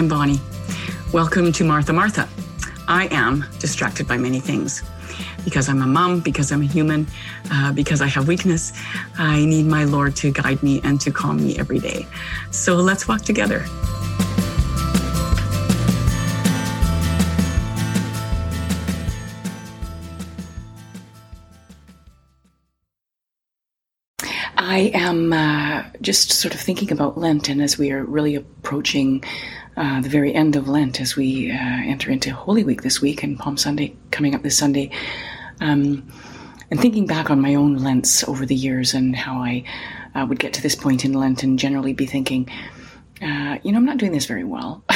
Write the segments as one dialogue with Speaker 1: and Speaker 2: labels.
Speaker 1: I'm Bonnie. Welcome to Martha Martha. I am distracted by many things. Because I'm a mom, because I'm a human, uh, because I have weakness, I need my Lord to guide me and to calm me every day. So let's walk together. I am uh, just sort of thinking about Lent, and as we are really approaching uh, the very end of Lent, as we uh, enter into Holy Week this week and Palm Sunday coming up this Sunday, um, and thinking back on my own Lents over the years and how I uh, would get to this point in Lent and generally be thinking, uh, you know, I'm not doing this very well.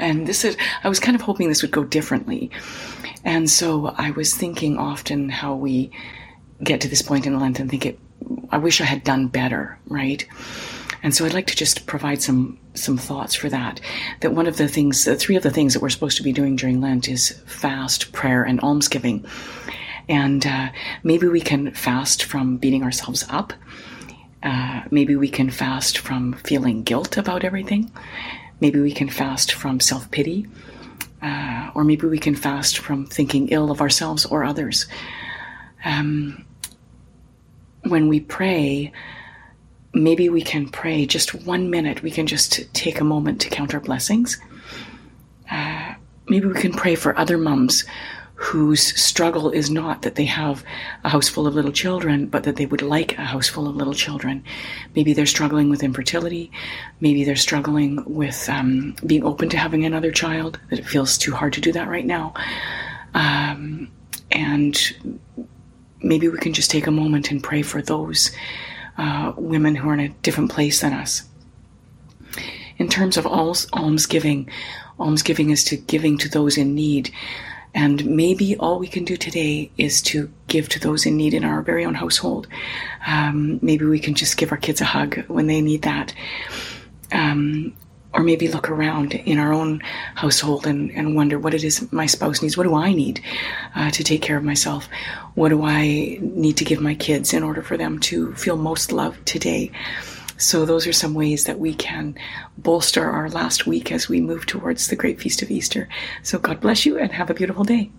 Speaker 1: and this is, I was kind of hoping this would go differently. And so I was thinking often how we get to this point in Lent and think it I wish I had done better, right? And so I'd like to just provide some some thoughts for that. That one of the things, the three of the things that we're supposed to be doing during Lent is fast, prayer, and almsgiving. And uh, maybe we can fast from beating ourselves up. Uh, maybe we can fast from feeling guilt about everything. Maybe we can fast from self pity. Uh, or maybe we can fast from thinking ill of ourselves or others. Um, when we pray, maybe we can pray just one minute. We can just take a moment to count our blessings. Uh, maybe we can pray for other mums whose struggle is not that they have a house full of little children, but that they would like a house full of little children. Maybe they're struggling with infertility. Maybe they're struggling with um, being open to having another child, that it feels too hard to do that right now. Um, and maybe we can just take a moment and pray for those uh, women who are in a different place than us. In terms of alms, almsgiving, almsgiving is to giving to those in need. And maybe all we can do today is to give to those in need in our very own household. Um, maybe we can just give our kids a hug when they need that. Um, or maybe look around in our own household and, and wonder what it is my spouse needs. What do I need uh, to take care of myself? What do I need to give my kids in order for them to feel most loved today? So, those are some ways that we can bolster our last week as we move towards the great feast of Easter. So, God bless you and have a beautiful day.